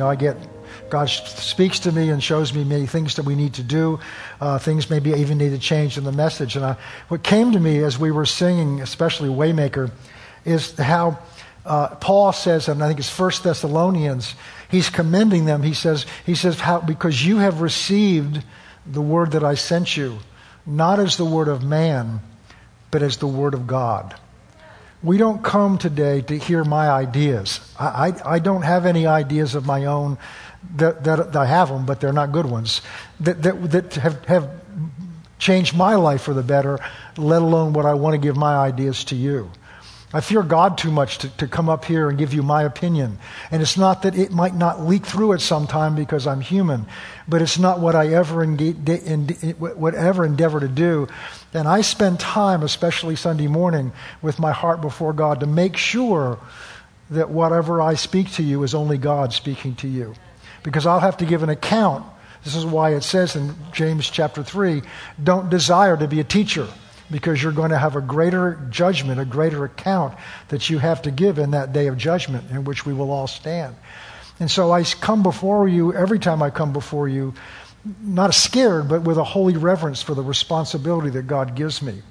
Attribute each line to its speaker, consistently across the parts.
Speaker 1: I get God speaks to me and shows me many things that we need to do, uh, things maybe even need to change in the message. And I, what came to me as we were singing, especially Waymaker, is how uh, Paul says, and I think it's First Thessalonians, he's commending them. He says, he says how, because you have received the word that I sent you, not as the word of man, but as the word of God. We don't come today to hear my ideas. I, I, I don't have any ideas of my own that, that, that, I have them, but they're not good ones, that, that, that have, have changed my life for the better, let alone what I want to give my ideas to you. I fear God too much to, to come up here and give you my opinion. And it's not that it might not leak through at some time because I'm human, but it's not what I ever, engage, whatever endeavor to do. And I spend time, especially Sunday morning, with my heart before God to make sure that whatever I speak to you is only God speaking to you. Because I'll have to give an account. This is why it says in James chapter 3 don't desire to be a teacher because you're going to have a greater judgment, a greater account that you have to give in that day of judgment in which we will all stand. And so I come before you, every time I come before you, not scared, but with a holy reverence for the responsibility that God gives me.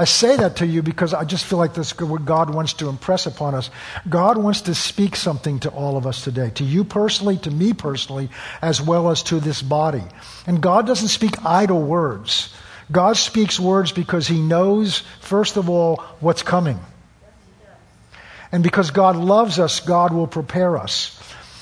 Speaker 1: I say that to you because I just feel like that's what God wants to impress upon us. God wants to speak something to all of us today, to you personally, to me personally, as well as to this body. And God doesn't speak idle words. God speaks words because he knows, first of all, what's coming. And because God loves us, God will prepare us.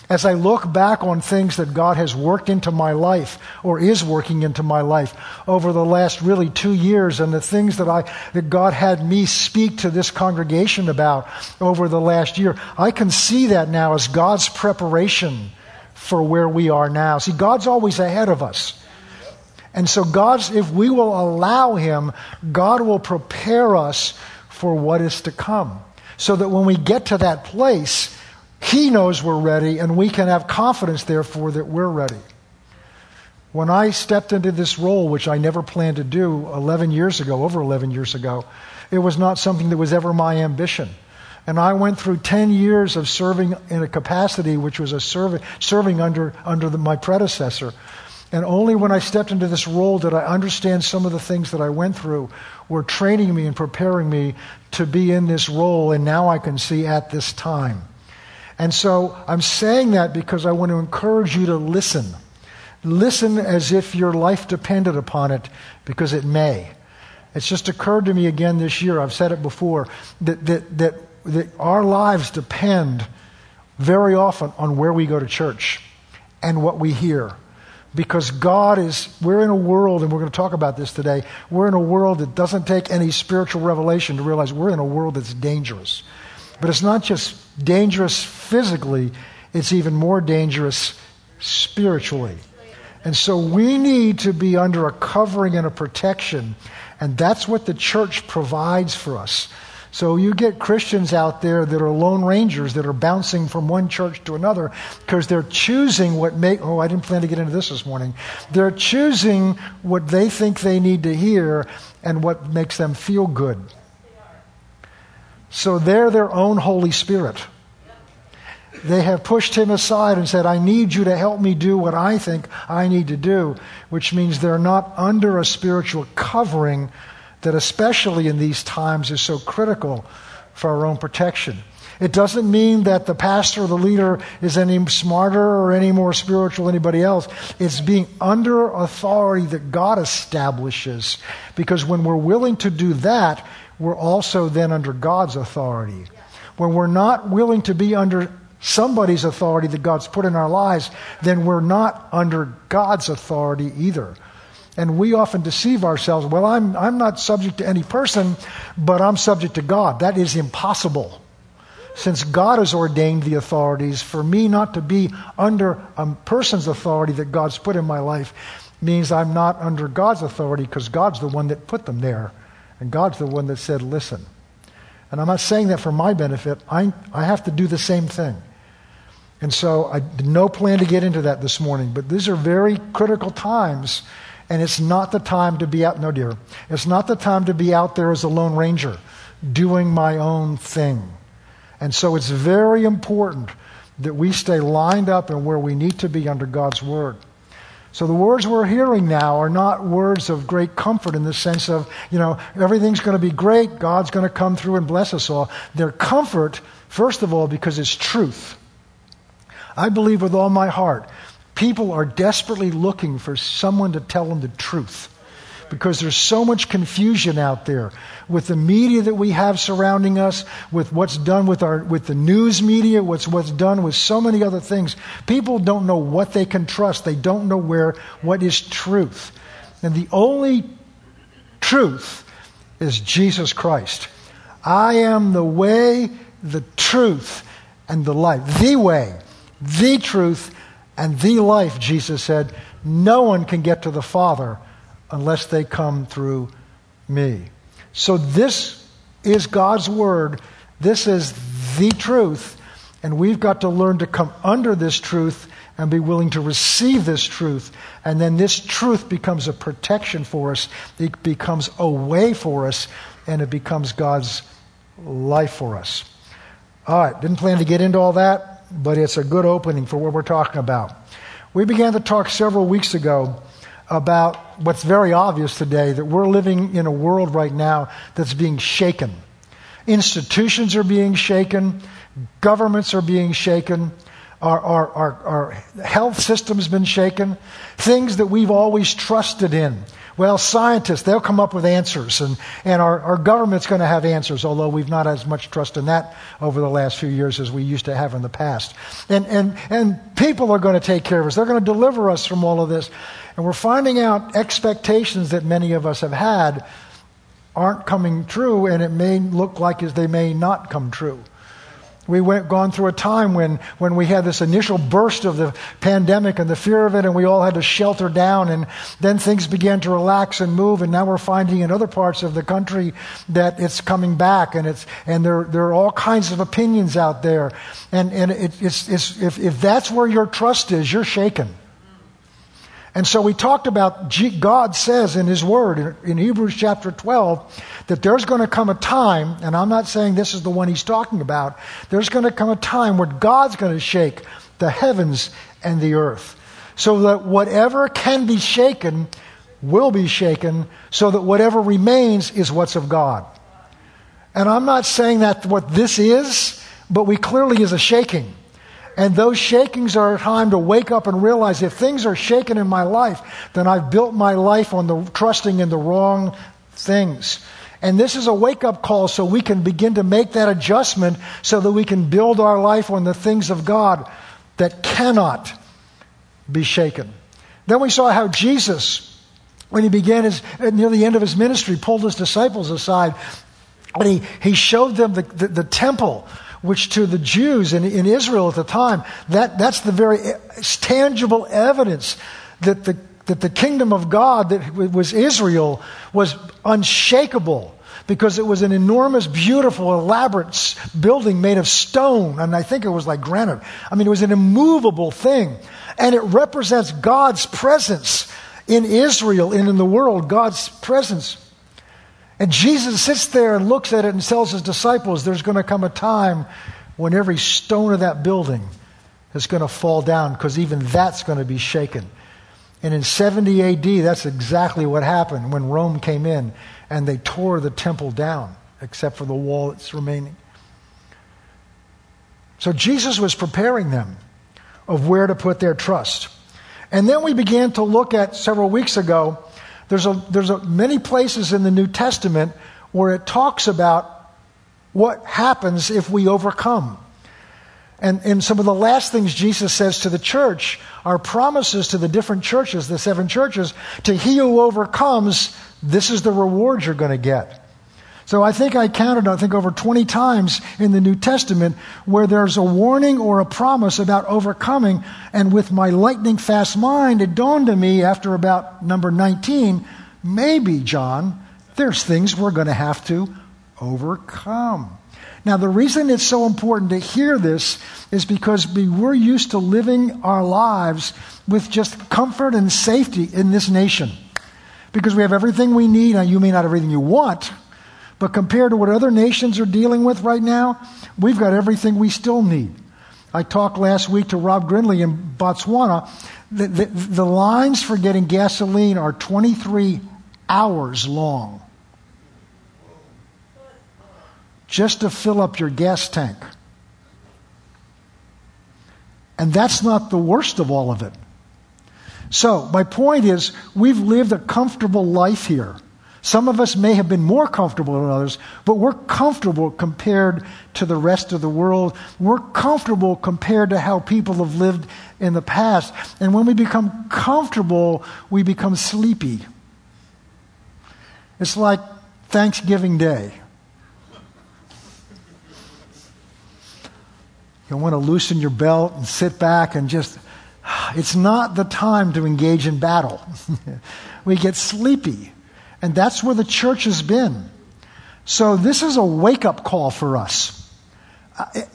Speaker 1: As I look back on things that God has worked into my life or is working into my life over the last really two years and the things that I, that God had me speak to this congregation about over the last year, I can see that now as God's preparation for where we are now. See, God's always ahead of us. And so, God's, if we will allow Him, God will prepare us for what is to come. So that when we get to that place, He knows we're ready, and we can have confidence, therefore, that we're ready. When I stepped into this role, which I never planned to do 11 years ago, over 11 years ago, it was not something that was ever my ambition. And I went through 10 years of serving in a capacity which was a serving, under, under the, my predecessor. And only when I stepped into this role did I understand some of the things that I went through were training me and preparing me to be in this role, and now I can see at this time. And so I'm saying that because I want to encourage you to listen. Listen as if your life depended upon it, because it may. It's just occurred to me again this year, I've said it before, that, that, that, that our lives depend very often on where we go to church and what we hear because God is, we're in a world, and we're going to talk about this today, we're in a world that doesn't take any spiritual revelation to realize we're in a world that's dangerous. But it's not just dangerous physically, it's even more dangerous spiritually. And so we need to be under a covering and a protection, and that's what the church provides for us. So you get Christians out there that are lone rangers that are bouncing from one church to another because they're choosing what make oh I didn't plan to get into this this morning. They're choosing what they think they need to hear and what makes them feel good. So they're their own Holy Spirit. They have pushed him aside and said, I need you to help me do what I think I need to do, which means they're not under a spiritual covering that, especially in these times, is so critical for our own protection. It doesn't mean that the pastor or the leader is any smarter or any more spiritual than anybody else. It's being under authority that God establishes. Because when we're willing to do that, we're also then under God's authority. When we're not willing to be under somebody's authority that God's put in our lives, then we're not under God's authority either. And we often deceive ourselves. Well, I'm, I'm not subject to any person, but I'm subject to God. That is impossible. Since God has ordained the authorities, for me not to be under a person's authority that God's put in my life means I'm not under God's authority because God's the one that put them there. And God's the one that said, listen. And I'm not saying that for my benefit. I, I have to do the same thing. And so I had no plan to get into that this morning, but these are very critical times and it's not the time to be out, no, dear. It's not the time to be out there as a Lone Ranger doing my own thing. And so it's very important that we stay lined up and where we need to be under God's Word. So the words we're hearing now are not words of great comfort in the sense of, you know, everything's going to be great, God's going to come through and bless us all. They're comfort, first of all, because it's truth. I believe with all my heart, people are desperately looking for someone to tell them the truth because there's so much confusion out there with the media that we have surrounding us, with what's done with our with the news media, what's what's done with so many other things. People don't know what they can trust. They don't know where what is truth. And the only truth is Jesus Christ. I am the way, the truth, and the life. The way, the truth, and the life, Jesus said. No one can get to the Father unless they come through me. So this is God's word. This is the truth. And we've got to learn to come under this truth and be willing to receive this truth. And then this truth becomes a protection for us, it becomes a way for us, and it becomes God's life for us. All right, didn't plan to get into all that, but it's a good opening for what we're talking about. We began to talk several weeks ago about what's very obvious today that we're living in a world right now that's being shaken. Institutions are being shaken, governments are being shaken, our, our, our, our health system's been shaken, things that we've always trusted in. Well, scientists, they'll come up with answers, and, and our, our government's going to have answers, although we've not as much trust in that over the last few years as we used to have in the past. And, and, and people are going to take care of us. They're going to deliver us from all of this. And we're finding out expectations that many of us have had aren't coming true, and it may look like as they may not come true. We went gone through a time when, when we had this initial burst of the pandemic and the fear of it, and we all had to shelter down, and then things began to relax and move, and now we're finding in other parts of the country that it's coming back, and it's and there there are all kinds of opinions out there, and and it, it's, it's if if that's where your trust is, you're shaken. And so we talked about God says in His Word in Hebrews chapter 12 that there's going to come a time, and I'm not saying this is the one He's talking about, there's going to come a time where God's going to shake the heavens and the earth. So that whatever can be shaken will be shaken, so that whatever remains is what's of God. And I'm not saying that what this is, but we clearly is a shaking. And those shakings are a time to wake up and realize if things are shaken in my life, then I've built my life on the trusting in the wrong things. And this is a wake up call so we can begin to make that adjustment so that we can build our life on the things of God that cannot be shaken. Then we saw how Jesus, when he began his, uh, near the end of his ministry, pulled his disciples aside and he, he showed them the, the, the temple which to the Jews in, in Israel at the time, that, that's the very eh, tangible evidence that the, that the kingdom of God that was Israel was unshakable because it was an enormous, beautiful, elaborate building made of stone, and I think it was like granite. I mean, it was an immovable thing. And it represents God's presence in Israel and in the world, God's presence. And Jesus sits there and looks at it and tells his disciples there's going to come a time when every stone of that building is going to fall down because even that's going to be shaken. And in 70 AD, that's exactly what happened when Rome came in and they tore the temple down, except for the wall that's remaining. So Jesus was preparing them of where to put their trust. And then we began to look at several weeks ago there's, a, there's a, many places in the New Testament where it talks about what happens if we overcome. And, and some of the last things Jesus says to the church are promises to the different churches, the seven churches, to he who overcomes, this is the reward you're going to get. So I think I counted, I think over 20 times in the New Testament where there's a warning or a promise about overcoming. And with my lightning fast mind, it dawned on me after about number 19, maybe, John, there's things we're going to have to overcome. Now, the reason it's so important to hear this is because we, we're used to living our lives with just comfort and safety in this nation. Because we have everything we need. Now, you may not have everything you want, but compared to what other nations are dealing with right now, we've got everything we still need. I talked last week to Rob Grindley in Botswana. The, the, the lines for getting gasoline are 23 hours long just to fill up your gas tank. And that's not the worst of all of it. So, my point is, we've lived a comfortable life here. Some of us may have been more comfortable than others, but we're comfortable compared to the rest of the world. We're comfortable compared to how people have lived in the past. And when we become comfortable, we become sleepy. It's like Thanksgiving Day. You want to loosen your belt and sit back and just, it's not the time to engage in battle. we get sleepy. And that's where the church has been. So this is a wake up call for us.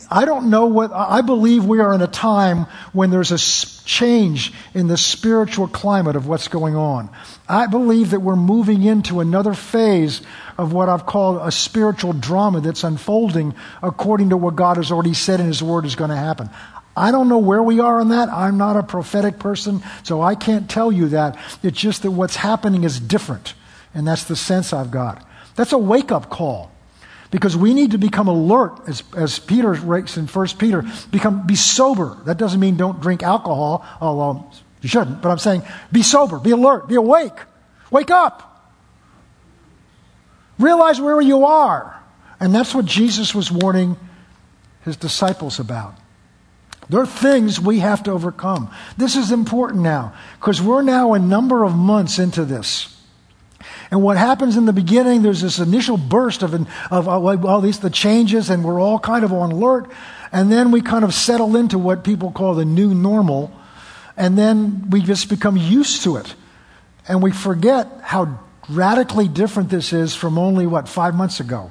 Speaker 1: I don't know what, I believe we are in a time when there's a change in the spiritual climate of what's going on. I believe that we're moving into another phase of what I've called a spiritual drama that's unfolding according to what God has already said in His Word is going to happen. I don't know where we are in that. I'm not a prophetic person, so I can't tell you that. It's just that what's happening is different. And that's the sense I've got. That's a wake up call. Because we need to become alert, as, as Peter writes in 1 Peter, become, be sober. That doesn't mean don't drink alcohol, although you shouldn't, but I'm saying be sober, be alert, be awake. Wake up. Realize where you are. And that's what Jesus was warning his disciples about. There are things we have to overcome. This is important now because we're now a number of months into this. And what happens in the beginning, there's this initial burst of, of all these the changes, and we're all kind of on alert. And then we kind of settle into what people call the new normal. And then we just become used to it. And we forget how radically different this is from only, what, five months ago.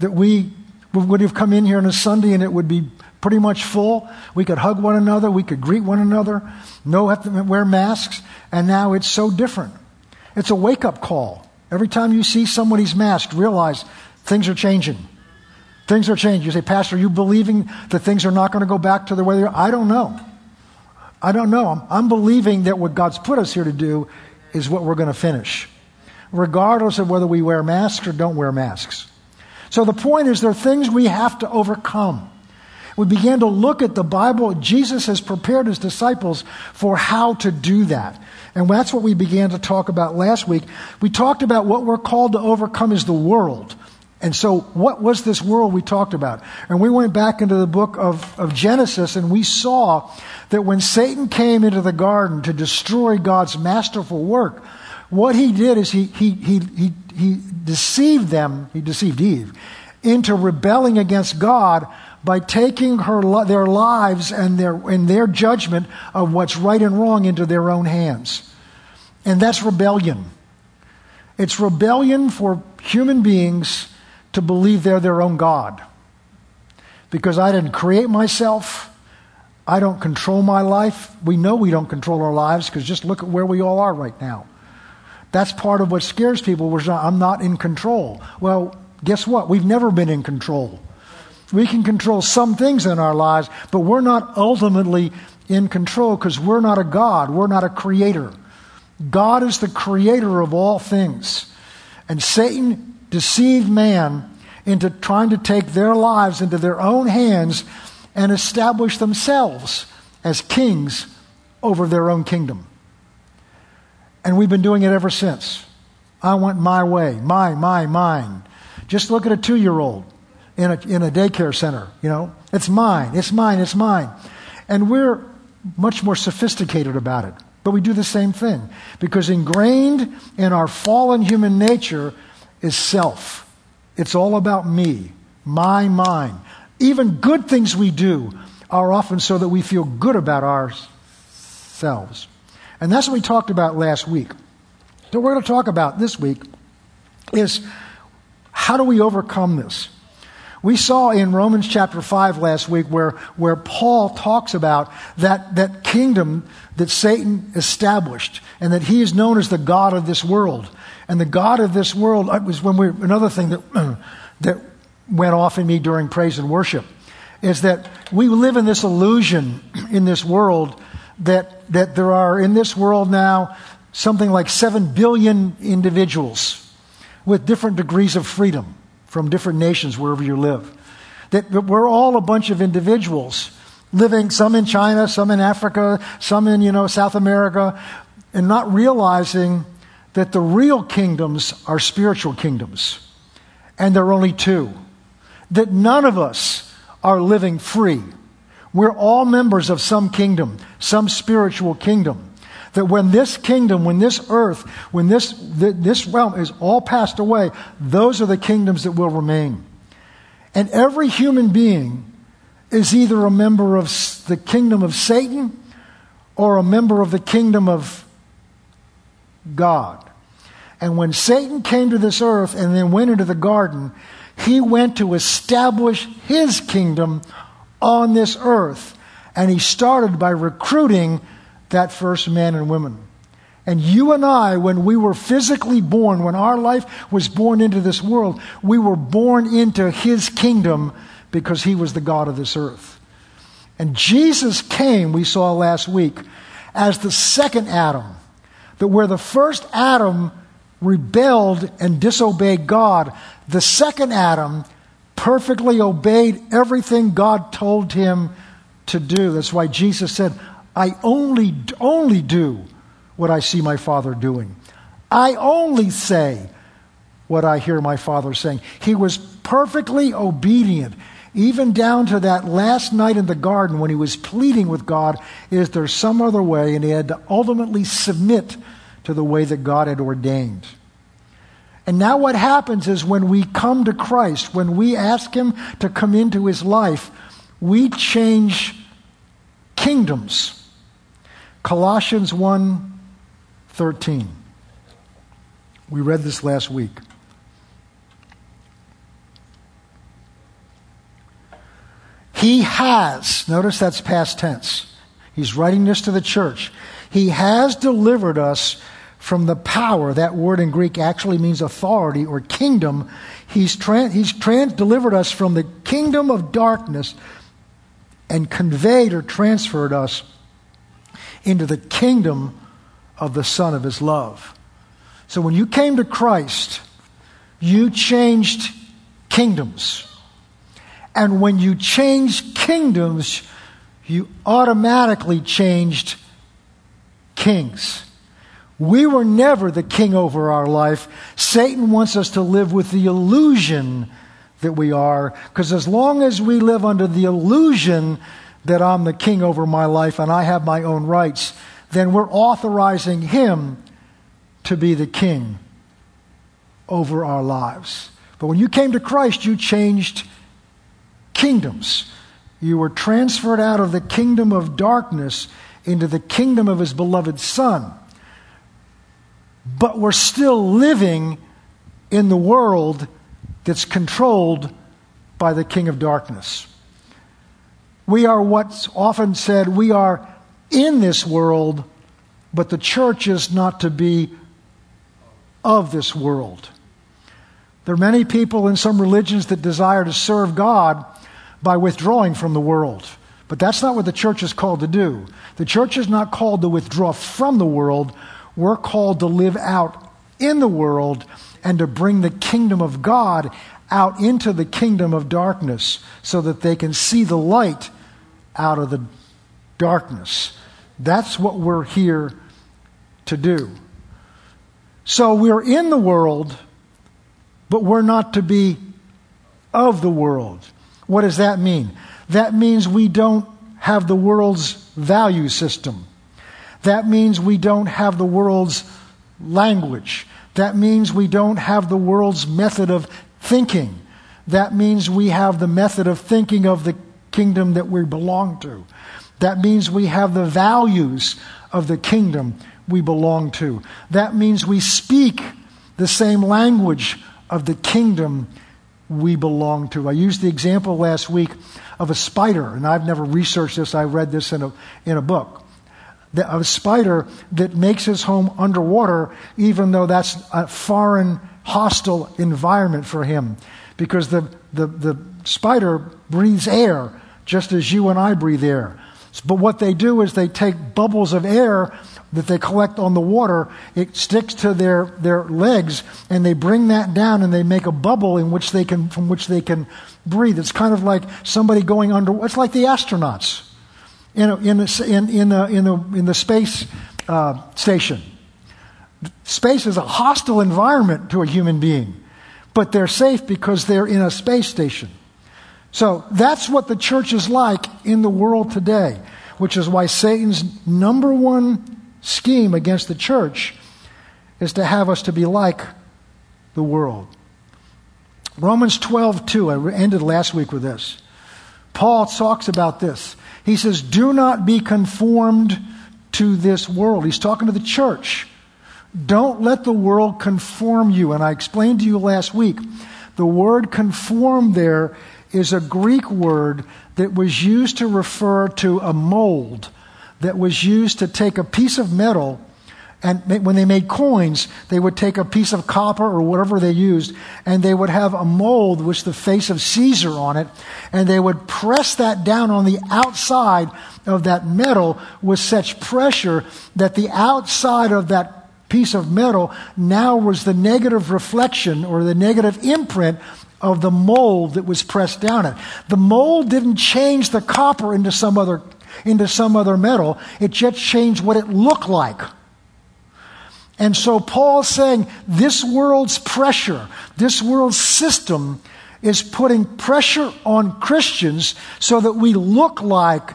Speaker 1: That we would have come in here on a Sunday and it would be pretty much full. We could hug one another, we could greet one another, no have to wear masks, and now it's so different. It's a wake up call. Every time you see somebody's masked, realize things are changing. Things are changing. You say, Pastor, are you believing that things are not going to go back to the way they are? I don't know. I don't know. I'm, I'm believing that what God's put us here to do is what we're going to finish, regardless of whether we wear masks or don't wear masks. So the point is, there are things we have to overcome. We began to look at the Bible. Jesus has prepared his disciples for how to do that. And that's what we began to talk about last week. We talked about what we're called to overcome is the world. And so, what was this world we talked about? And we went back into the book of, of Genesis and we saw that when Satan came into the garden to destroy God's masterful work, what he did is he, he, he, he, he deceived them, he deceived Eve, into rebelling against God by taking her, their lives and their, and their judgment of what's right and wrong into their own hands. And that's rebellion. It's rebellion for human beings to believe they're their own God. Because I didn't create myself. I don't control my life. We know we don't control our lives because just look at where we all are right now. That's part of what scares people. Was I'm not in control. Well, guess what? We've never been in control. We can control some things in our lives, but we're not ultimately in control because we're not a God. We're not a creator. God is the creator of all things. And Satan deceived man into trying to take their lives into their own hands and establish themselves as kings over their own kingdom. And we've been doing it ever since. I want my way, my, my, mine. Just look at a two year old in a, in a daycare center. You know, it's mine, it's mine, it's mine. And we're much more sophisticated about it. But we do the same thing because ingrained in our fallen human nature is self. It's all about me, my mind. Even good things we do are often so that we feel good about ourselves. And that's what we talked about last week. So, what we're going to talk about this week is how do we overcome this? We saw in Romans chapter 5 last week where, where Paul talks about that, that kingdom that Satan established and that he is known as the God of this world. And the God of this world uh, was when we, another thing that, that went off in me during praise and worship is that we live in this illusion in this world that, that there are in this world now something like 7 billion individuals with different degrees of freedom from different nations wherever you live. That, we're all a bunch of individuals living, some in China, some in Africa, some in, you know, South America, and not realizing that the real kingdoms are spiritual kingdoms. And there are only two. That none of us are living free. We're all members of some kingdom, some spiritual kingdom. That when this kingdom, when this earth, when this, this realm is all passed away, those are the kingdoms that will remain. And every human being is either a member of the kingdom of Satan or a member of the kingdom of God. And when Satan came to this earth and then went into the garden, he went to establish his kingdom on this earth. And he started by recruiting that first man and woman. And you and I, when we were physically born, when our life was born into this world, we were born into his kingdom because he was the God of this earth. And Jesus came, we saw last week, as the second Adam. That where the first Adam rebelled and disobeyed God, the second Adam perfectly obeyed everything God told him to do. That's why Jesus said, I only, only do what I see my Father doing. I only say what I hear my Father saying. He was perfectly obedient even down to that last night in the garden when he was pleading with God, is there some other way? And he had to ultimately submit to the way that God had ordained. And now, what happens is when we come to Christ, when we ask Him to come into His life, we change kingdoms. Colossians 1 13. We read this last week. He has, notice that's past tense. He's writing this to the church. He has delivered us from the power. That word in Greek actually means authority or kingdom. He's, tra- he's tra- delivered us from the kingdom of darkness and conveyed or transferred us into the kingdom of the Son of His love. So when you came to Christ, you changed kingdoms. And when you change kingdoms, you automatically changed kings. We were never the king over our life. Satan wants us to live with the illusion that we are, because as long as we live under the illusion that I'm the king over my life and I have my own rights, then we're authorizing him to be the king over our lives. But when you came to Christ, you changed kingdoms. You were transferred out of the kingdom of darkness into the kingdom of his beloved Son. But we're still living in the world that's controlled by the king of darkness. We are what's often said we are in this world, but the church is not to be of this world. There are many people in some religions that desire to serve God by withdrawing from the world. But that's not what the church is called to do. The church is not called to withdraw from the world. We're called to live out in the world and to bring the kingdom of God out into the kingdom of darkness so that they can see the light out of the darkness. That's what we're here to do. So we're in the world, but we're not to be of the world. What does that mean? That means we don't have the world's value system. That means we don't have the world's language. That means we don't have the world's method of thinking. That means we have the method of thinking of the kingdom that we belong to. That means we have the values of the kingdom we belong to. That means we speak the same language of the kingdom we belong to. I used the example last week of a spider, and I've never researched this, I read this in a, in a book. A spider that makes his home underwater, even though that's a foreign, hostile environment for him. Because the, the, the spider breathes air just as you and I breathe air. But what they do is they take bubbles of air that they collect on the water, it sticks to their, their legs, and they bring that down and they make a bubble in which they can, from which they can breathe. It's kind of like somebody going under, it's like the astronauts in, a, in, a, in, in, a, in, a, in the space uh, station. Space is a hostile environment to a human being, but they're safe because they're in a space station. So that's what the church is like in the world today, which is why Satan's number one scheme against the church is to have us to be like the world. Romans 12, 2, I ended last week with this. Paul talks about this. He says, Do not be conformed to this world. He's talking to the church. Don't let the world conform you. And I explained to you last week the word conform there is a Greek word that was used to refer to a mold that was used to take a piece of metal and when they made coins, they would take a piece of copper or whatever they used, and they would have a mold with the face of Caesar on it, and they would press that down on the outside of that metal with such pressure that the outside of that piece of metal now was the negative reflection or the negative imprint of the mold that was pressed down it. The mold didn't change the copper into some other into some other metal. It just changed what it looked like. And so Paul's saying this world's pressure, this world's system is putting pressure on Christians so that we look like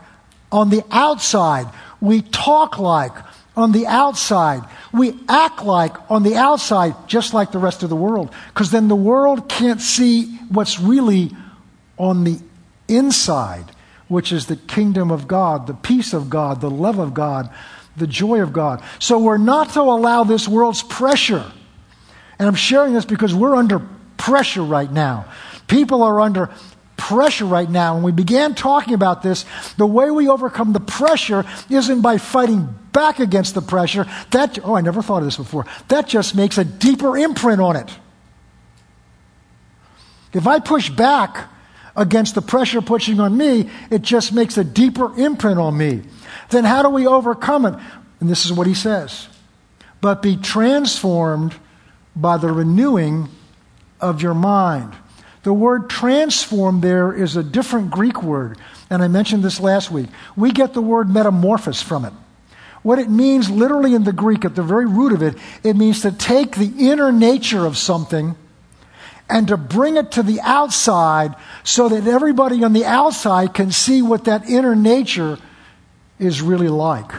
Speaker 1: on the outside, we talk like on the outside, we act like on the outside, just like the rest of the world. Because then the world can't see what's really on the inside, which is the kingdom of God, the peace of God, the love of God, the joy of God. So we're not to allow this world's pressure. And I'm sharing this because we're under pressure right now. People are under pressure right now. When we began talking about this, the way we overcome the pressure isn't by fighting back against the pressure. That, oh, I never thought of this before. That just makes a deeper imprint on it. If I push back against the pressure pushing on me, it just makes a deeper imprint on me. Then how do we overcome it? And this is what he says. But be transformed by the renewing of your mind. The word transform there is a different Greek word, and I mentioned this last week. We get the word metamorphosis from it. What it means, literally in the Greek, at the very root of it, it means to take the inner nature of something and to bring it to the outside so that everybody on the outside can see what that inner nature is really like.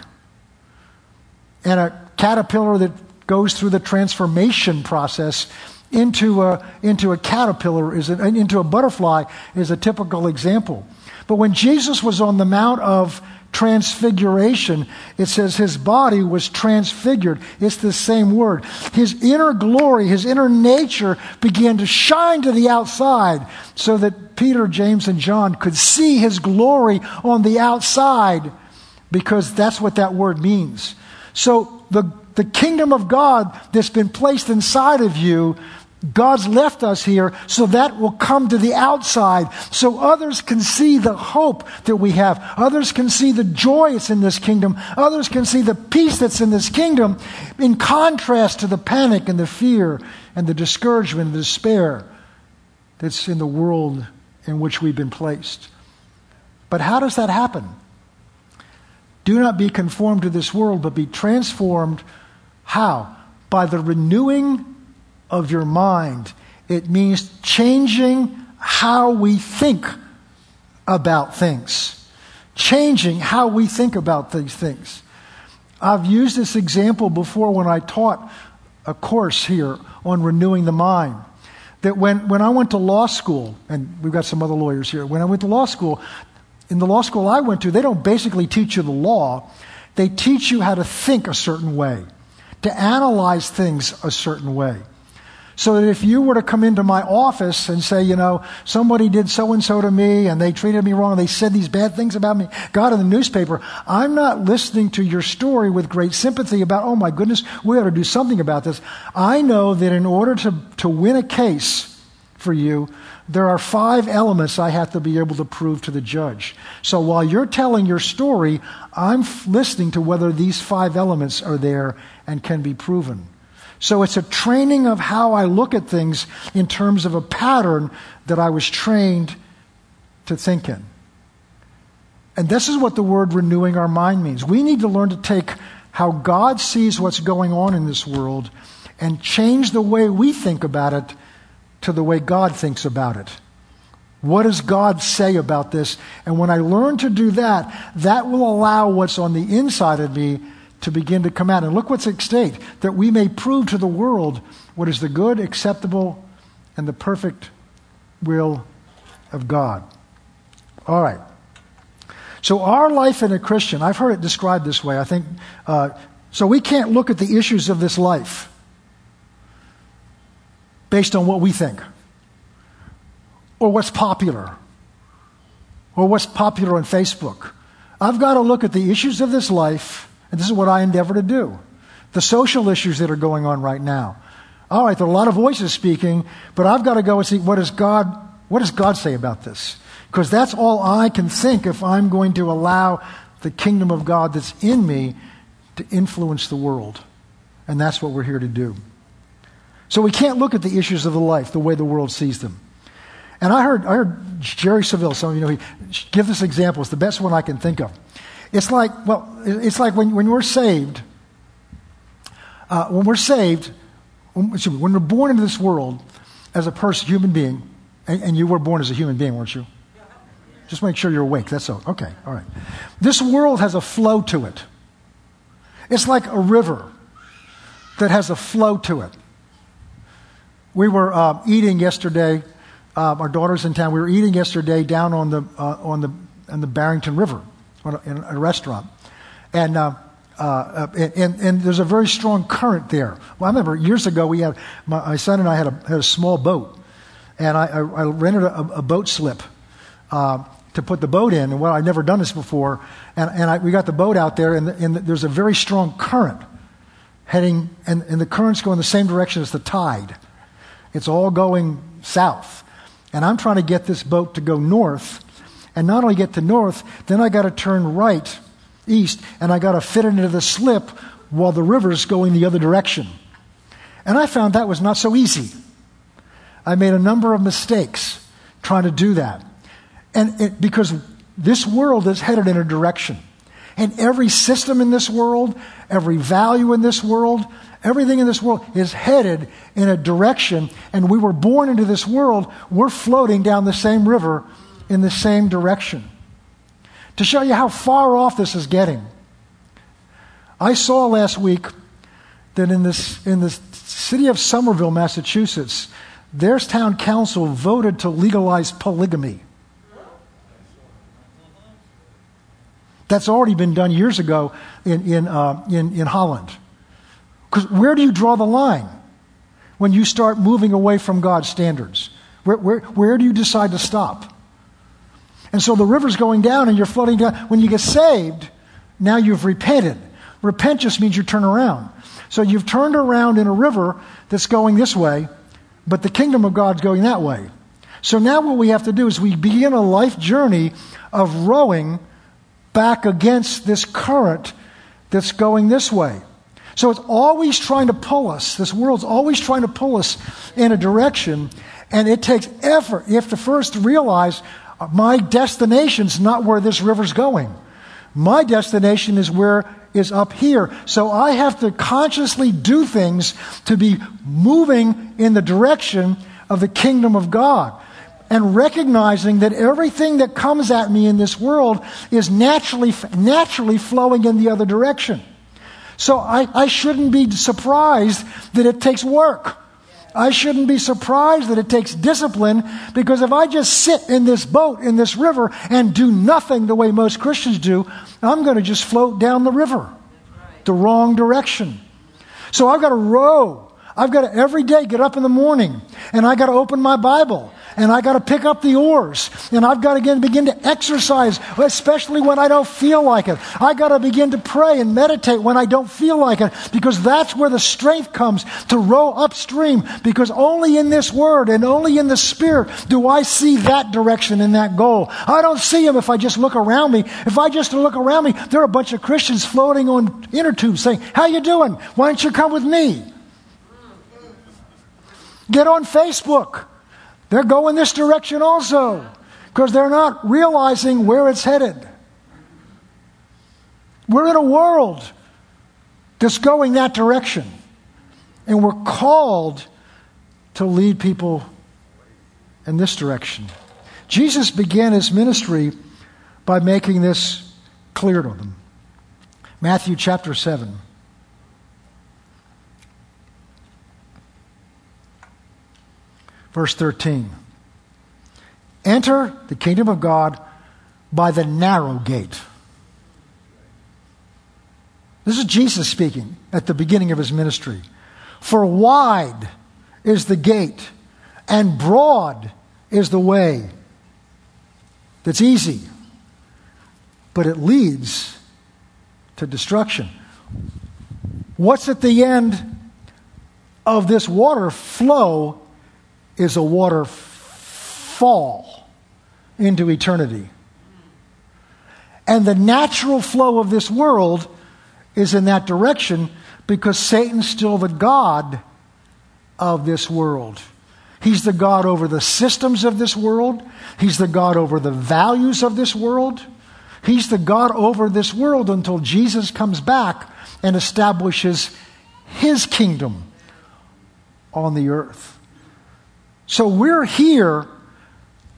Speaker 1: And a caterpillar that goes through the transformation process into a, into a caterpillar, is into a butterfly, is a typical example. But when Jesus was on the Mount of Transfiguration, it says his body was transfigured. It's the same word. His inner glory, his inner nature began to shine to the outside so that Peter, James, and John could see his glory on the outside because that's what that word means. So the, the kingdom of God that's been placed inside of you God's left us here so that will come to the outside so others can see the hope that we have. Others can see the joy that's in this kingdom. Others can see the peace that's in this kingdom in contrast to the panic and the fear and the discouragement and the despair that's in the world in which we've been placed. But how does that happen? Do not be conformed to this world, but be transformed. How? By the renewing of your mind. It means changing how we think about things. Changing how we think about these things. I've used this example before when I taught a course here on renewing the mind. That when, when I went to law school, and we've got some other lawyers here, when I went to law school, in the law school I went to, they don't basically teach you the law, they teach you how to think a certain way, to analyze things a certain way. So that if you were to come into my office and say, you know, somebody did so and so to me and they treated me wrong, they said these bad things about me, got in the newspaper, I'm not listening to your story with great sympathy about, oh my goodness, we ought to do something about this. I know that in order to, to win a case, for you, there are five elements I have to be able to prove to the judge. So while you're telling your story, I'm f- listening to whether these five elements are there and can be proven. So it's a training of how I look at things in terms of a pattern that I was trained to think in. And this is what the word renewing our mind means. We need to learn to take how God sees what's going on in this world and change the way we think about it to the way God thinks about it. What does God say about this? And when I learn to do that, that will allow what's on the inside of me to begin to come out. And look what's at stake that we may prove to the world what is the good, acceptable, and the perfect will of God. All right. So, our life in a Christian, I've heard it described this way. I think, uh, so we can't look at the issues of this life based on what we think or what's popular or what's popular on Facebook. I've got to look at the issues of this life, and this is what I endeavor to do. The social issues that are going on right now. All right, there are a lot of voices speaking, but I've got to go and see what does God, what does God say about this? Because that's all I can think if I'm going to allow the kingdom of God that's in me to influence the world. And that's what we're here to do. So we can't look at the issues of the life the way the world sees them. And I heard, I heard Jerry Savelle, some of you know, he give this example. It's the best one I can think of. It's like, well, it's like when, when we're saved, uh, when we're saved, when, when we're born into this world as a person, human being, and, and, you were born as a human being, weren't you? Just make sure you're awake. That's all. Okay, all right. This world has a flow to it. It's like a river that has a flow to it. We were uh, eating yesterday. Uh, our daughter's in town. We were eating yesterday down on the uh, on the on the Barrington River, a, in a restaurant, and. Uh, uh, and, and, there's a very strong current there. Well, I remember years ago we had my, my son and I had a, had a small boat, and I, I, I rented a, a, boat slip uh, to put the boat in. And well, I'd never done this before, and, and I, we got the boat out there, and, and the, there's a very strong current heading, and, and the current's going the same direction as the tide. It's all going south. And I'm trying to get this boat to go north. And not only get to north, then I got to turn right, east, and I got to fit it into the slip while the river's going the other direction. And I found that was not so easy. I made a number of mistakes trying to do that. And it, because this world is headed in a direction. And every system in this world, every value in this world, Everything in this world is headed in a direction, and we were born into this world. We're floating down the same river in the same direction. To show you how far off this is getting, I saw last week that in, this, in the city of Somerville, Massachusetts, their town council voted to legalize polygamy. That's already been done years ago in, in, uh, in, in Holland. Because where do you draw the line when you start moving away from God's standards? Where, where, where do you decide to stop? And so the river's going down and you're floating down. When you get saved, now you've repented. Repent just means you turn around. So you've turned around in a river that's going this way, but the kingdom of God's going that way. So now what we have to do is we begin a life journey of rowing back against this current that's going this way. So it's always trying to pull us. This world's always trying to pull us in a direction, and it takes effort. You have to first realize uh, my destination's not where this river's going. My destination is where is up here. So I have to consciously do things to be moving in the direction of the kingdom of God. And recognizing that everything that comes at me in this world is naturally, naturally flowing in the other direction. So I, I shouldn't be surprised that it takes work. I shouldn't be surprised that it takes discipline because if I just sit in this boat, in this river, and do nothing the way most Christians do, I'm going to just float down the river the wrong direction. So I've got to row. I've got to every day get up in the morning and I got to open my Bible and I got to pick up the oars, and I've got to begin to exercise, especially when I don't feel like it. I got to begin to pray and meditate when I don't feel like it, because that's where the strength comes to row upstream. Because only in this Word and only in the Spirit do I see that direction and that goal. I don't see them if I just look around me. If I just look around me, there are a bunch of Christians floating on inner tubes saying, "How you doing? Why don't you come with me?" Get on Facebook. They're going this direction also because they're not realizing where it's headed. We're in a world that's going that direction, and we're called to lead people in this direction. Jesus began his ministry by making this clear to them. Matthew chapter 7. Verse 13 Enter the kingdom of God by the narrow gate. This is Jesus speaking at the beginning of his ministry. For wide is the gate, and broad is the way that's easy, but it leads to destruction. What's at the end of this water flow is a waterfall into eternity. And the natural flow of this world is in that direction because Satan's still the God of this world. He's the God over the systems of this world. He's the God over the values of this world. He's the God over this world until Jesus comes back and establishes his kingdom on the earth. So we're here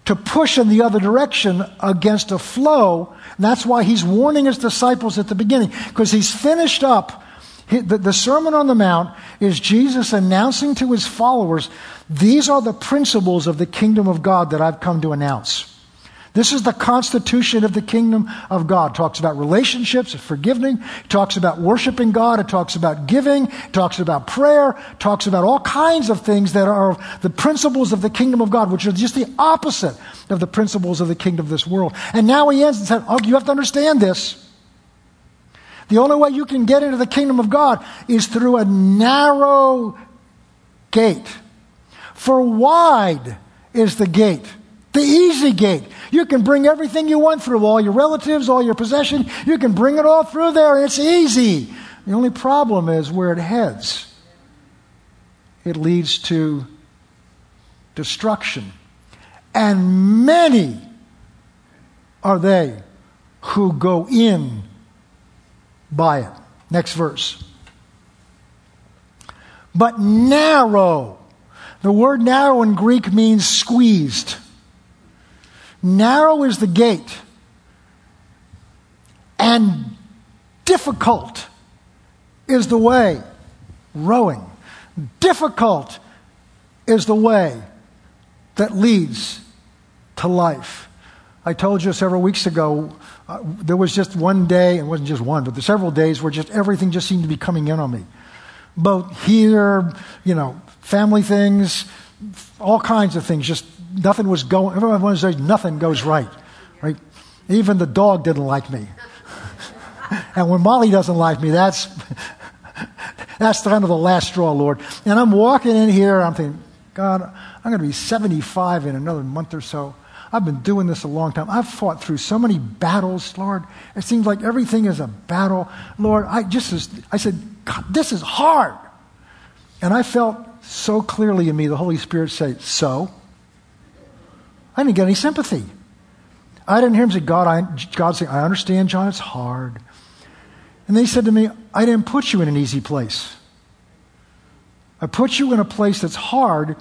Speaker 1: to push in the other direction against a flow. That's why he's warning his disciples at the beginning, because he's finished up. The Sermon on the Mount is Jesus announcing to his followers, these are the principles of the kingdom of God that I've come to announce. This is the constitution of the kingdom of God. It talks about relationships, forgiving. It talks about worshiping God. It talks about giving. It talks about prayer. It talks about all kinds of things that are the principles of the kingdom of God, which are just the opposite of the principles of the kingdom of this world. And now he ends and said, Oh, you have to understand this. The only way you can get into the kingdom of God is through a narrow gate. For wide is the gate, the easy gate. You can bring everything you want through, all your relatives, all your possession. You can bring it all through there. It's easy. The only problem is where it heads. It leads to destruction. And many are they who go in by it. Next verse. But narrow. The word narrow in Greek means squeezed. Narrow is the gate, and difficult is the way. Rowing. Difficult is the way that leads to life. I told you several weeks ago, uh, there was just one day, it wasn't just one, but there several days where just everything just seemed to be coming in on me. Both here, you know, family things, all kinds of things, just nothing was going, everyone was saying nothing goes right, right? Even the dog didn't like me. and when Molly doesn't like me, that's, that's kind of the last straw, Lord. And I'm walking in here, I'm thinking, God, I'm going to be 75 in another month or so. I've been doing this a long time. I've fought through so many battles, Lord. It seems like everything is a battle. Lord, I just, I said, God, this is hard. And I felt so clearly in me the Holy Spirit say, So? I didn't get any sympathy. I didn't hear him say, God, I, God say, I understand, John, it's hard. And they said to me, I didn't put you in an easy place. I put you in a place that's hard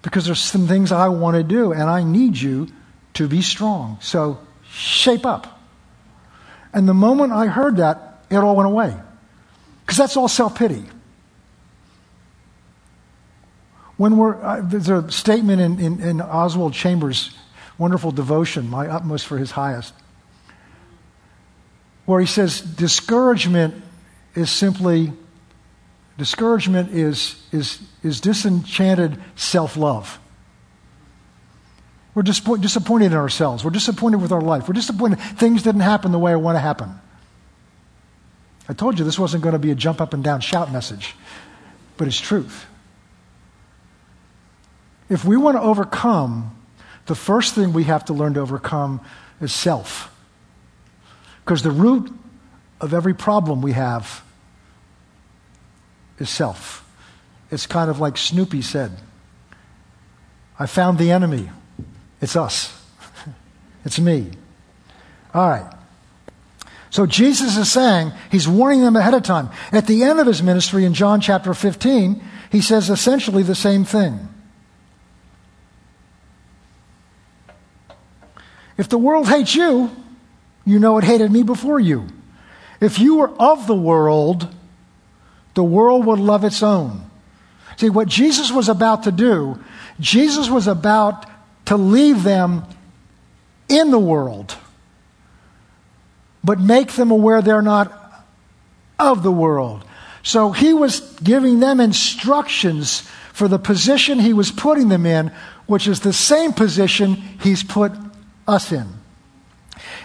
Speaker 1: because there's some things I want to do, and I need you to be strong. So shape up. And the moment I heard that, it all went away. Because that's all self pity. When we're, uh, there's a statement in, in, in Oswald Chambers' wonderful devotion, My Utmost for His Highest, where he says, discouragement is simply, discouragement is, is, is disenchanted self love. We're disappointed in ourselves. We're disappointed with our life. We're disappointed things didn't happen the way I want to happen. I told you this wasn't going to be a jump up and down shout message, but it's truth. If we want to overcome, the first thing we have to learn to overcome is self. Because the root of every problem we have is self. It's kind of like Snoopy said I found the enemy. It's us, it's me. All right. So Jesus is saying, he's warning them ahead of time. At the end of his ministry in John chapter 15, he says essentially the same thing. If the world hates you, you know it hated me before you. If you were of the world, the world would love its own. See, what Jesus was about to do, Jesus was about to leave them in the world, but make them aware they're not of the world. So he was giving them instructions for the position he was putting them in, which is the same position he's put us in.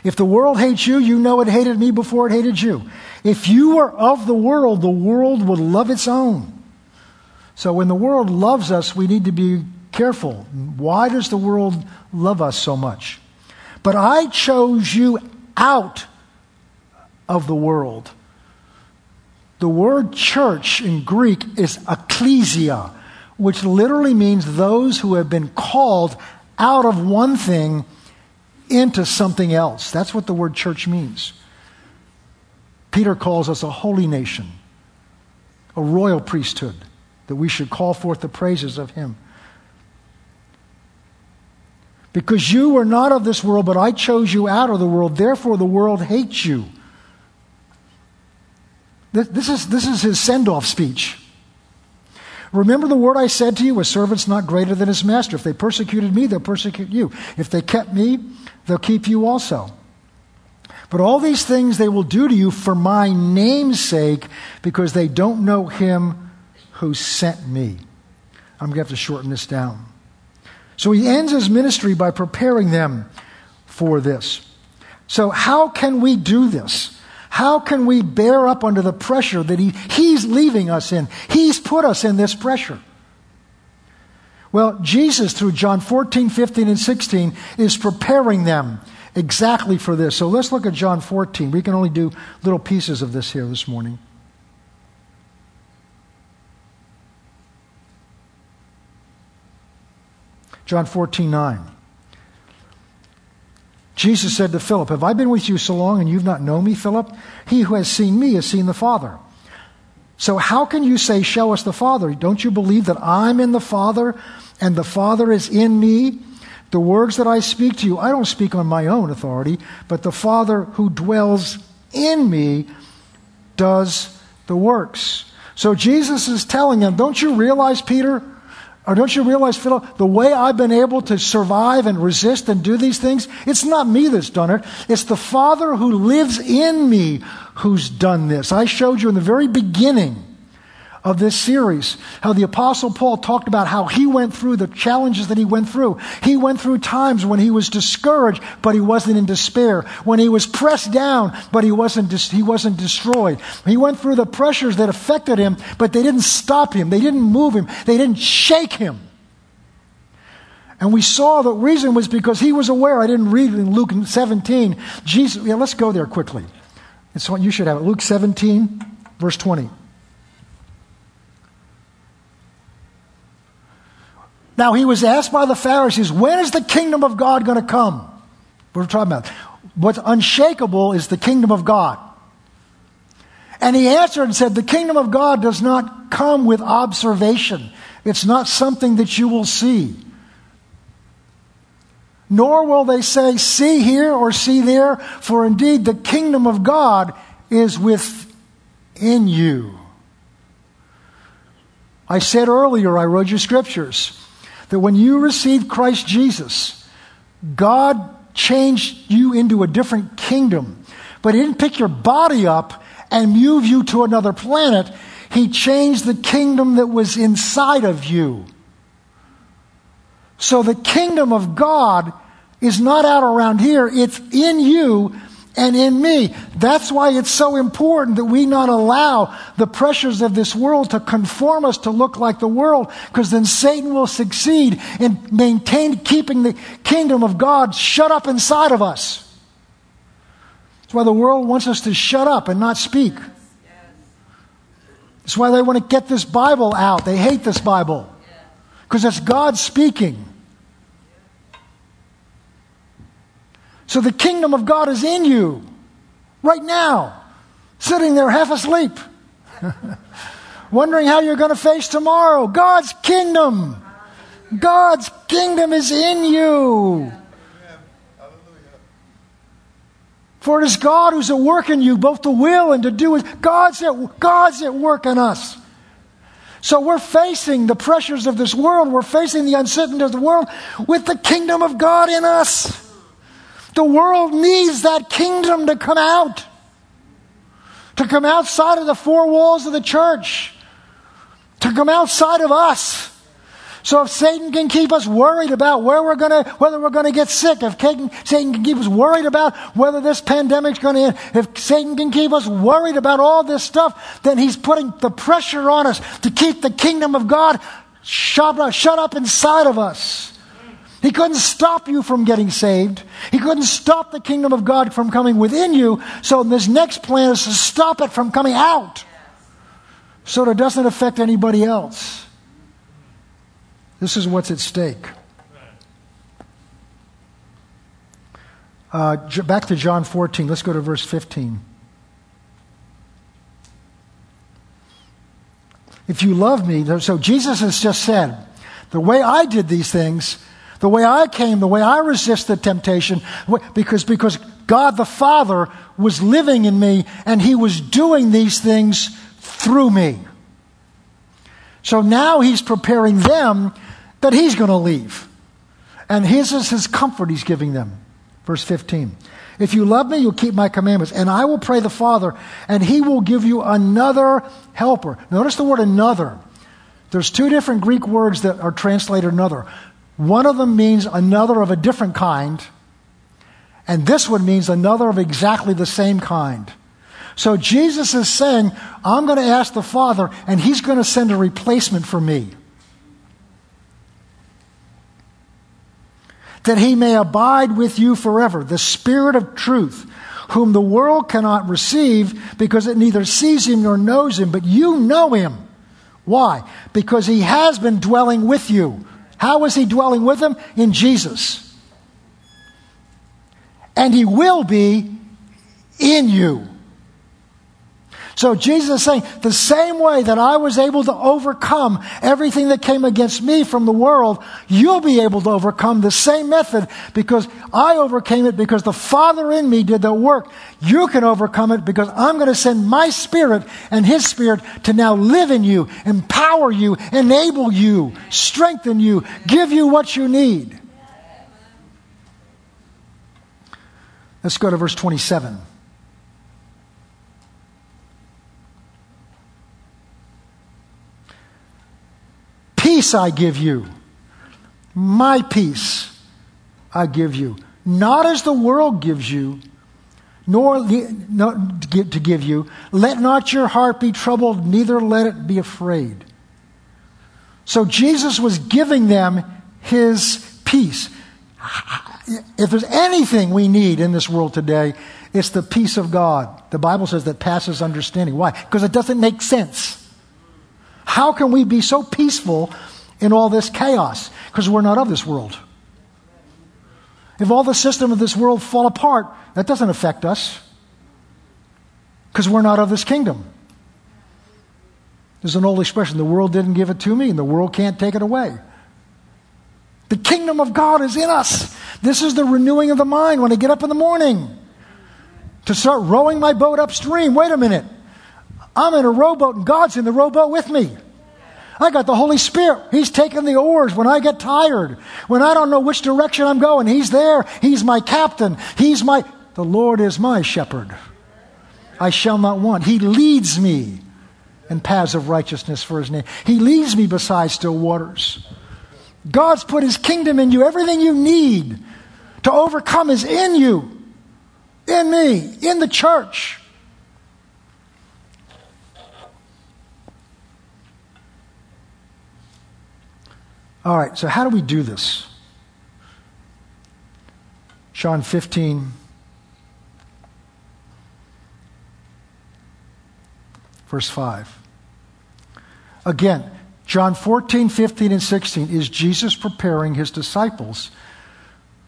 Speaker 1: If the world hates you, you know it hated me before it hated you. If you were of the world, the world would love its own. So when the world loves us, we need to be careful. Why does the world love us so much? But I chose you out of the world. The word church in Greek is ecclesia, which literally means those who have been called out of one thing into something else. That's what the word church means. Peter calls us a holy nation, a royal priesthood, that we should call forth the praises of him. Because you were not of this world, but I chose you out of the world, therefore the world hates you. This is, this is his send off speech. Remember the word I said to you, a servant's not greater than his master. If they persecuted me, they'll persecute you. If they kept me, they'll keep you also. But all these things they will do to you for my name's sake, because they don't know him who sent me. I'm going to have to shorten this down. So he ends his ministry by preparing them for this. So, how can we do this? How can we bear up under the pressure that he, he's leaving us in? He's put us in this pressure. Well, Jesus, through John 14, 15, and 16, is preparing them exactly for this. So let's look at John 14. We can only do little pieces of this here this morning. John 14, 9. Jesus said to Philip, Have I been with you so long and you've not known me, Philip? He who has seen me has seen the Father. So how can you say, Show us the Father? Don't you believe that I'm in the Father and the Father is in me? The words that I speak to you, I don't speak on my own authority, but the Father who dwells in me does the works. So Jesus is telling him, Don't you realize, Peter? Or don't you realize, Philip, the way I've been able to survive and resist and do these things, it's not me that's done it. It's the Father who lives in me who's done this. I showed you in the very beginning of this series how the Apostle Paul talked about how he went through the challenges that he went through. He went through times when he was discouraged, but he wasn't in despair. When he was pressed down, but he wasn't, dis- he wasn't destroyed. He went through the pressures that affected him, but they didn't stop him. They didn't move him. They didn't shake him. And we saw the reason was because he was aware. I didn't read in Luke 17. Jesus, yeah, let's go there quickly. It's what you should have it. Luke 17, verse 20. Now, he was asked by the Pharisees, when is the kingdom of God going to come? We're talking about. What's unshakable is the kingdom of God. And he answered and said, The kingdom of God does not come with observation. It's not something that you will see. Nor will they say, See here or see there, for indeed the kingdom of God is within you. I said earlier, I wrote you scriptures that when you received Christ Jesus, God changed you into a different kingdom. But He didn't pick your body up and move you to another planet. He changed the kingdom that was inside of you. So the kingdom of God is not out around here, it's in you and in me. That's why it's so important that we not allow the pressures of this world to conform us to look like the world, because then Satan will succeed in maintaining keeping the kingdom of God shut up inside of us. That's why the world wants us to shut up and not speak. That's why they want to get this Bible out. They hate this Bible because it's God speaking. So the kingdom of God is in you right now, sitting there half asleep, wondering how you're going to face tomorrow. God's kingdom. God's kingdom is in you. For it is God who's at work in you, both to will and to do. God's at, God's at work in us. So we're facing the pressures of this world, we're facing the uncertainty of the world with the kingdom of God in us. The world needs that kingdom to come out, to come outside of the four walls of the church, to come outside of us. So if Satan can keep us worried about where we're gonna, whether we're gonna get sick, if Satan can keep us worried about whether this pandemic's gonna end, if Satan can keep us worried about all this stuff, then he's putting the pressure on us to keep the kingdom of God shut, shut up inside of us. He couldn't stop you from getting saved. He couldn't stop the kingdom of God from coming within you. So this next plan is to stop it from coming out so that it doesn't affect anybody else. This is what's at stake. Uh, back to John 14. Let's go to verse 15. If you love me, so Jesus has just said, the way I did these things, the way I came, the way I resisted temptation, because, because God the Father was living in me and He was doing these things through me. So now He's preparing them that He's going to leave. And His is His comfort He's giving them. Verse 15. If you love me, you'll keep my commandments. And I will pray the Father, and he will give you another helper. Notice the word another. There's two different Greek words that are translated another. One of them means another of a different kind, and this one means another of exactly the same kind. So Jesus is saying, I'm going to ask the Father, and He's going to send a replacement for me. That He may abide with you forever, the Spirit of truth, whom the world cannot receive because it neither sees Him nor knows Him, but you know Him. Why? Because He has been dwelling with you how is he dwelling with them? In Jesus. And he will be in you. So Jesus is saying, the same way that I was able to overcome everything that came against me from the world, you'll be able to overcome the same method because I overcame it because the Father in me did the work. You can overcome it because I'm going to send my Spirit and His Spirit to now live in you, empower you, enable you, strengthen you, give you what you need. Let's go to verse 27. Peace I give you. My peace I give you. Not as the world gives you, nor not to give you. Let not your heart be troubled, neither let it be afraid. So Jesus was giving them his peace. If there's anything we need in this world today, it's the peace of God. The Bible says that passes understanding. Why? Because it doesn't make sense. How can we be so peaceful in all this chaos? Because we're not of this world. If all the system of this world fall apart, that doesn't affect us. Because we're not of this kingdom. There's an old expression the world didn't give it to me, and the world can't take it away. The kingdom of God is in us. This is the renewing of the mind when I get up in the morning to start rowing my boat upstream. Wait a minute. I'm in a rowboat and God's in the rowboat with me. I got the Holy Spirit. He's taking the oars when I get tired. When I don't know which direction I'm going, He's there. He's my captain. He's my, the Lord is my shepherd. I shall not want. He leads me in paths of righteousness for His name. He leads me beside still waters. God's put his kingdom in you. Everything you need to overcome is in you, in me, in the church. All right, so how do we do this? John 15, verse 5. Again, John 14, 15, and 16 is Jesus preparing his disciples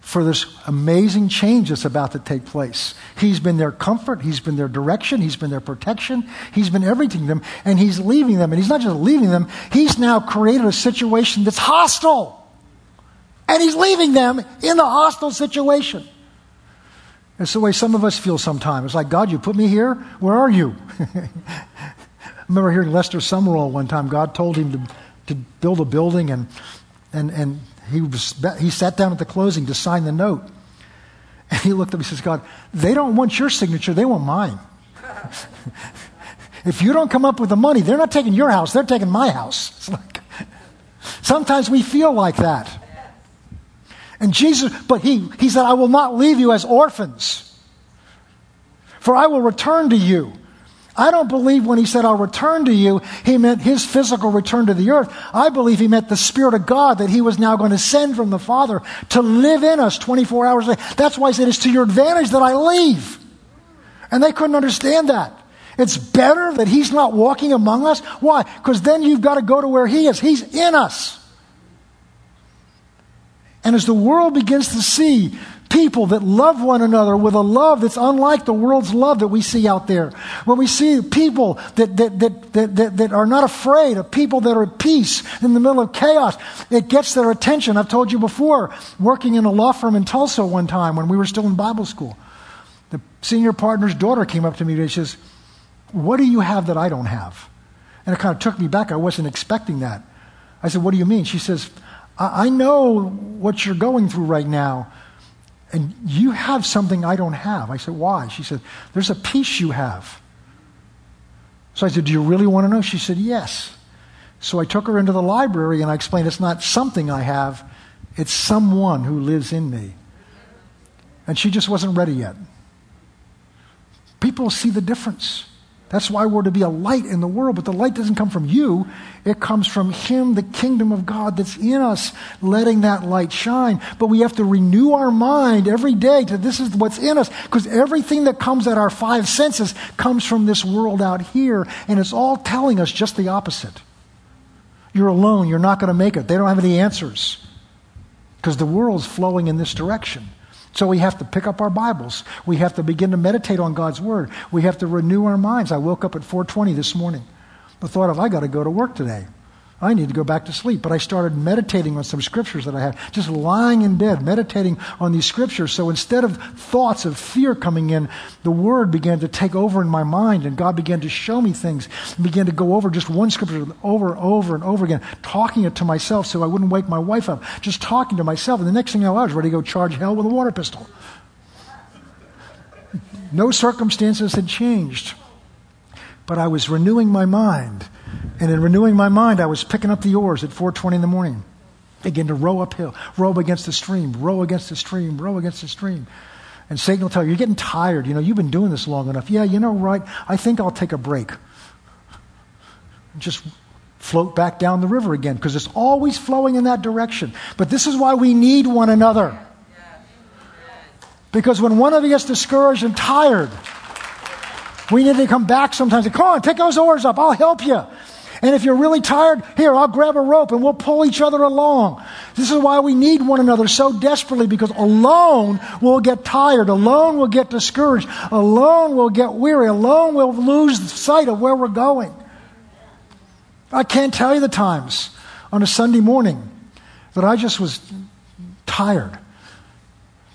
Speaker 1: for this amazing change that's about to take place. He's been their comfort, he's been their direction, he's been their protection, he's been everything to them, and he's leaving them. And he's not just leaving them, he's now created a situation that's hostile. And he's leaving them in the hostile situation. It's the way some of us feel sometimes. It's like, God, you put me here? Where are you? I remember hearing Lester Sumrall one time. God told him to, to build a building, and, and, and he, was, he sat down at the closing to sign the note. And he looked up and says, God, they don't want your signature, they want mine. if you don't come up with the money, they're not taking your house, they're taking my house. Like, sometimes we feel like that. And Jesus, but he, he said, I will not leave you as orphans, for I will return to you. I don't believe when he said, I'll return to you, he meant his physical return to the earth. I believe he meant the Spirit of God that he was now going to send from the Father to live in us 24 hours a day. That's why he said, It's to your advantage that I leave. And they couldn't understand that. It's better that he's not walking among us. Why? Because then you've got to go to where he is. He's in us. And as the world begins to see people that love one another with a love that's unlike the world's love that we see out there. When we see people that, that, that, that, that, that are not afraid of people that are at peace in the middle of chaos, it gets their attention. I've told you before, working in a law firm in Tulsa one time when we were still in Bible school, the senior partner's daughter came up to me and she says, What do you have that I don't have? And it kind of took me back. I wasn't expecting that. I said, What do you mean? She says, I, I know what you're going through right now and you have something I don't have. I said, Why? She said, There's a peace you have. So I said, Do you really want to know? She said, Yes. So I took her into the library and I explained it's not something I have, it's someone who lives in me. And she just wasn't ready yet. People see the difference. That's why we're to be a light in the world, but the light doesn't come from you. It comes from Him, the kingdom of God that's in us, letting that light shine. But we have to renew our mind every day to this is what's in us, because everything that comes at our five senses comes from this world out here, and it's all telling us just the opposite. You're alone, you're not going to make it. They don't have any answers, because the world's flowing in this direction. So we have to pick up our Bibles. We have to begin to meditate on God's Word. We have to renew our minds. I woke up at 4:20 this morning. The thought of I got to go to work today. I need to go back to sleep. But I started meditating on some scriptures that I had, just lying in bed, meditating on these scriptures. So instead of thoughts of fear coming in, the word began to take over in my mind, and God began to show me things, and began to go over just one scripture over and over and over again, talking it to myself so I wouldn't wake my wife up, just talking to myself. And the next thing I know, I was ready to go charge hell with a water pistol. No circumstances had changed, but I was renewing my mind and in renewing my mind, I was picking up the oars at 4:20 in the morning, begin to row uphill, row against the stream, row against the stream, row against the stream. And Satan will tell you, you're getting tired. You know, you've been doing this long enough. Yeah, you know, right? I think I'll take a break. Just float back down the river again because it's always flowing in that direction. But this is why we need one another. Because when one of you gets discouraged and tired, we need to come back sometimes and come on, pick those oars up. I'll help you. And if you're really tired, here, I'll grab a rope and we'll pull each other along. This is why we need one another so desperately because alone we'll get tired. Alone we'll get discouraged. Alone we'll get weary. Alone we'll lose sight of where we're going. I can't tell you the times on a Sunday morning that I just was tired.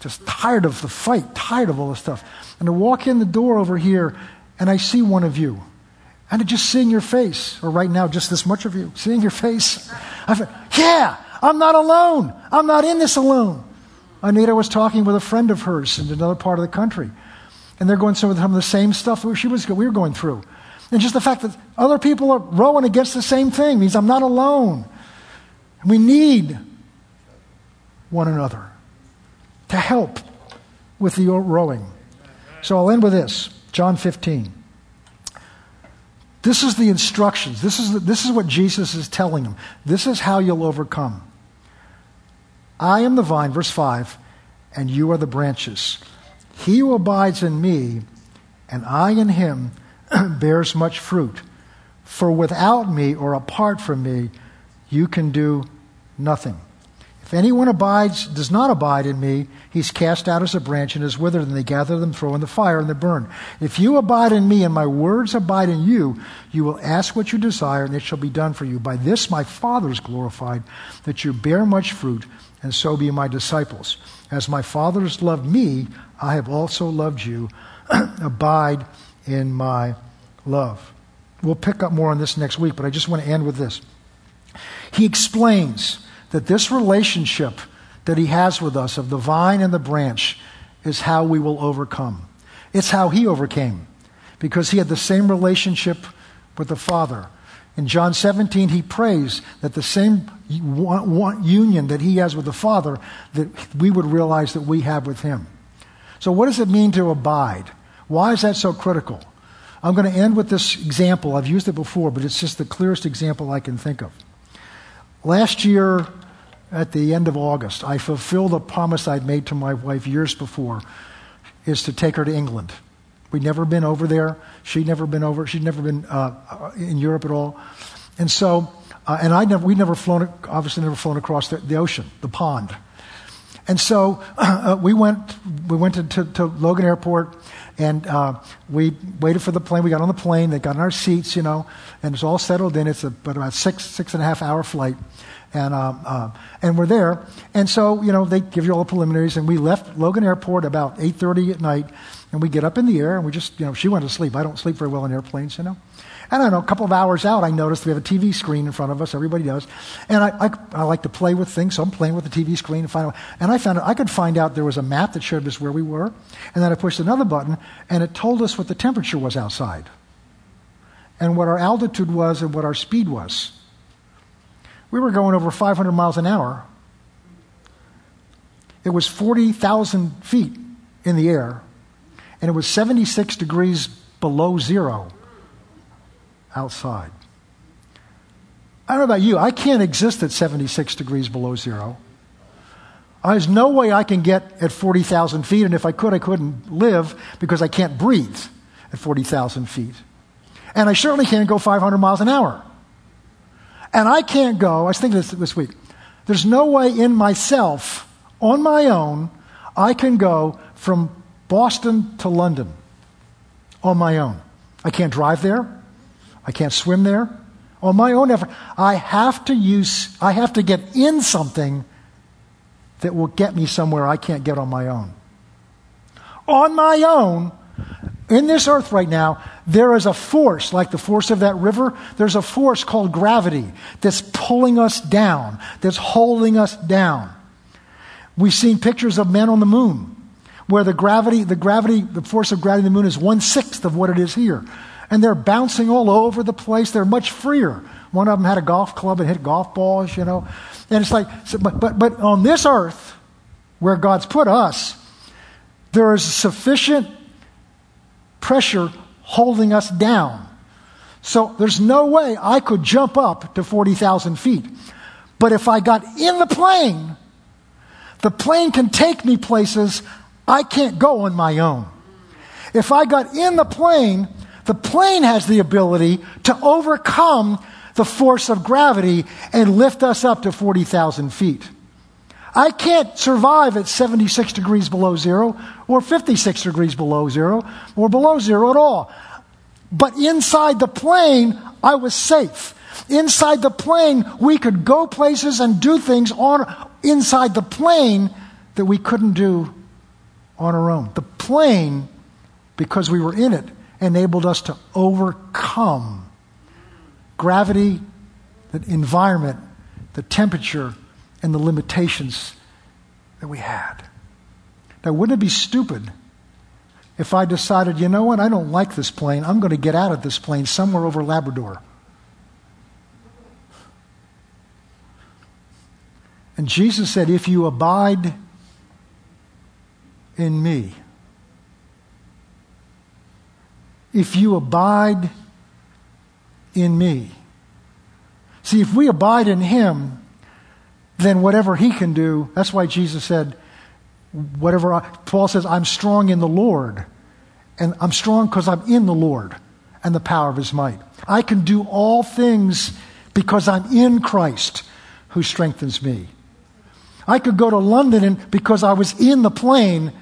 Speaker 1: Just tired of the fight, tired of all this stuff. And to walk in the door over here and I see one of you, and just seeing your face, or right now, just this much of you, seeing your face, I yeah, I'm not alone. I'm not in this alone. Anita was talking with a friend of hers in another part of the country, and they're going through some of the same stuff she was, we were going through. And just the fact that other people are rowing against the same thing means I'm not alone. We need one another, to help with the rowing. So I'll end with this John 15. This is the instructions. This is, the, this is what Jesus is telling them. This is how you'll overcome. I am the vine, verse 5, and you are the branches. He who abides in me, and I in him, bears much fruit. For without me or apart from me, you can do nothing. If anyone abides, does not abide in me, he's cast out as a branch and is withered, and they gather them, throw in the fire, and they burn. If you abide in me, and my words abide in you, you will ask what you desire, and it shall be done for you. By this my Father is glorified, that you bear much fruit, and so be my disciples. As my Father has loved me, I have also loved you. abide in my love. We'll pick up more on this next week, but I just want to end with this. He explains that this relationship that he has with us of the vine and the branch is how we will overcome. It's how he overcame because he had the same relationship with the Father. In John 17, he prays that the same union that he has with the Father, that we would realize that we have with him. So, what does it mean to abide? Why is that so critical? I'm going to end with this example. I've used it before, but it's just the clearest example I can think of. Last year, at the end of August, I fulfilled a promise I'd made to my wife years before, is to take her to England. We'd never been over there. She'd never been over. She'd never been uh, in Europe at all. And so, uh, and I never, we'd never flown, obviously never flown across the, the ocean, the pond. And so uh, we went, we went to, to, to Logan Airport, and uh, we waited for the plane. We got on the plane. They got in our seats, you know, and it's all settled in. It's a, about six, six and a half hour flight and um, uh, and we're there. And so you know they give you all the preliminaries, and we left Logan Airport about 8:30 at night, and we get up in the air, and we just you know she went to sleep. I don't sleep very well in airplanes, you know. And I don't know, a couple of hours out, I noticed we have a TV screen in front of us. Everybody does. And I, I, I like to play with things, so I'm playing with the TV screen and find out. And I found out, I could find out there was a map that showed us where we were. And then I pushed another button, and it told us what the temperature was outside, and what our altitude was, and what our speed was. We were going over 500 miles an hour. It was 40,000 feet in the air, and it was 76 degrees below zero outside. I don't know about you, I can't exist at 76 degrees below zero. There's no way I can get at 40,000 feet, and if I could, I couldn't live because I can't breathe at 40,000 feet. And I certainly can't go 500 miles an hour. And I can't go, I was thinking this this week, there's no way in myself, on my own, I can go from Boston to London on my own. I can't drive there. I can't swim there. On my own effort, I have to use, I have to get in something that will get me somewhere I can't get on my own. On my own, in this earth right now, there is a force, like the force of that river, there's a force called gravity that's pulling us down, that's holding us down. We've seen pictures of men on the moon where the gravity, the gravity, the force of gravity of the moon is one sixth of what it is here. And they're bouncing all over the place. They're much freer. One of them had a golf club and hit golf balls, you know. And it's like, but, but, but on this earth, where God's put us, there is sufficient pressure holding us down. So there's no way I could jump up to 40,000 feet. But if I got in the plane, the plane can take me places I can't go on my own. If I got in the plane, the plane has the ability to overcome the force of gravity and lift us up to 40,000 feet. I can't survive at 76 degrees below zero or 56 degrees below zero or below zero at all. But inside the plane, I was safe. Inside the plane, we could go places and do things on, inside the plane that we couldn't do on our own. The plane, because we were in it, enabled us to overcome gravity, the environment, the temperature, and the limitations that we had. Now, wouldn't it be stupid if I decided, you know what, I don't like this plane, I'm going to get out of this plane somewhere over Labrador? And Jesus said, If you abide in me, if you abide in me. See, if we abide in him, then whatever he can do, that's why Jesus said, whatever I, Paul says, I'm strong in the Lord. And I'm strong because I'm in the Lord and the power of his might. I can do all things because I'm in Christ who strengthens me. I could go to London and, because I was in the plane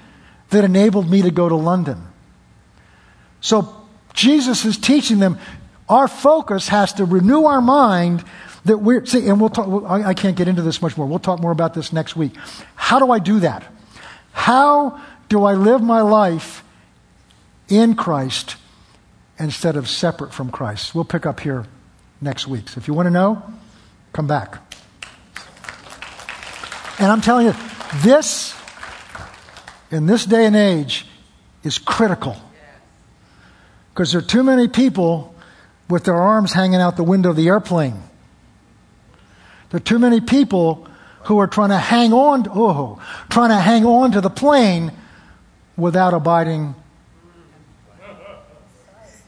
Speaker 1: that enabled me to go to London. So Jesus is teaching them our focus has to renew our mind that we're, see, and we'll talk, I, I can't get into this much more. We'll talk more about this next week. How do I do that? How do I live my life in Christ instead of separate from Christ? We'll pick up here next week. So if you want to know, come back. And I'm telling you, this, in this day and age, is critical. Because there are too many people with their arms hanging out the window of the airplane. There are too many people who are trying to hang on, oh, trying to hang on to the plane without abiding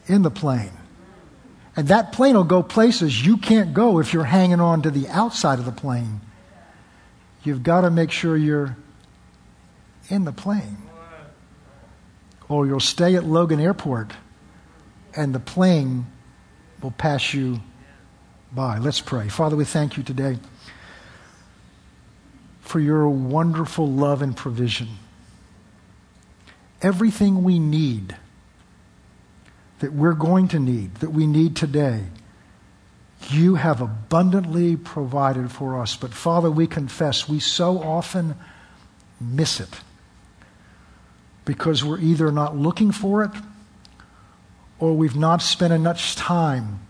Speaker 1: in the plane. And that plane will go places you can't go if you're hanging on to the outside of the plane. You've got to make sure you're in the plane. Or you'll stay at Logan Airport and the plane will pass you by. Let's pray. Father, we thank you today for your wonderful love and provision. Everything we need, that we're going to need, that we need today, you have abundantly provided for us. But Father, we confess we so often miss it because we're either not looking for it or we've not spent enough time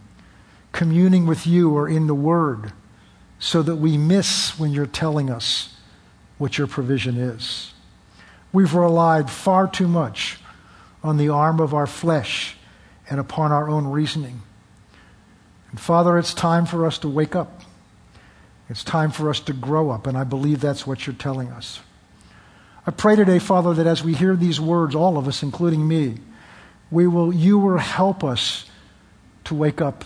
Speaker 1: communing with you or in the Word so that we miss when you're telling us what your provision is. We've relied far too much on the arm of our flesh and upon our own reasoning. And Father, it's time for us to wake up. It's time for us to grow up, and I believe that's what you're telling us. I pray today, Father, that as we hear these words, all of us, including me, we will, you will help us to wake up.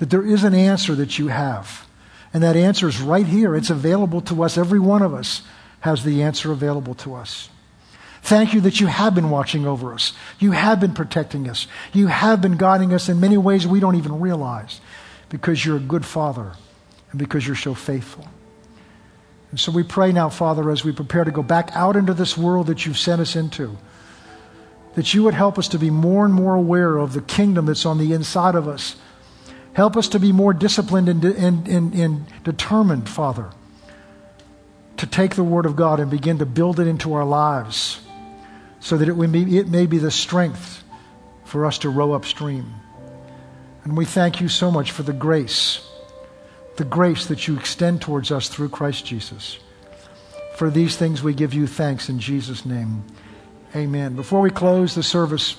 Speaker 1: That there is an answer that you have. And that answer is right here. It's available to us. Every one of us has the answer available to us. Thank you that you have been watching over us. You have been protecting us. You have been guiding us in many ways we don't even realize because you're a good father and because you're so faithful. And so we pray now, Father, as we prepare to go back out into this world that you've sent us into that you would help us to be more and more aware of the kingdom that's on the inside of us. Help us to be more disciplined and, and, and, and, determined, Father, to take the Word of God and begin to build it into our lives so that it, be, it may be the strength for us to row upstream. And we thank you so much for the grace, the grace that you extend towards us through Christ Jesus. For these things we give you thanks in Jesus' name. Amen. Before we close the service,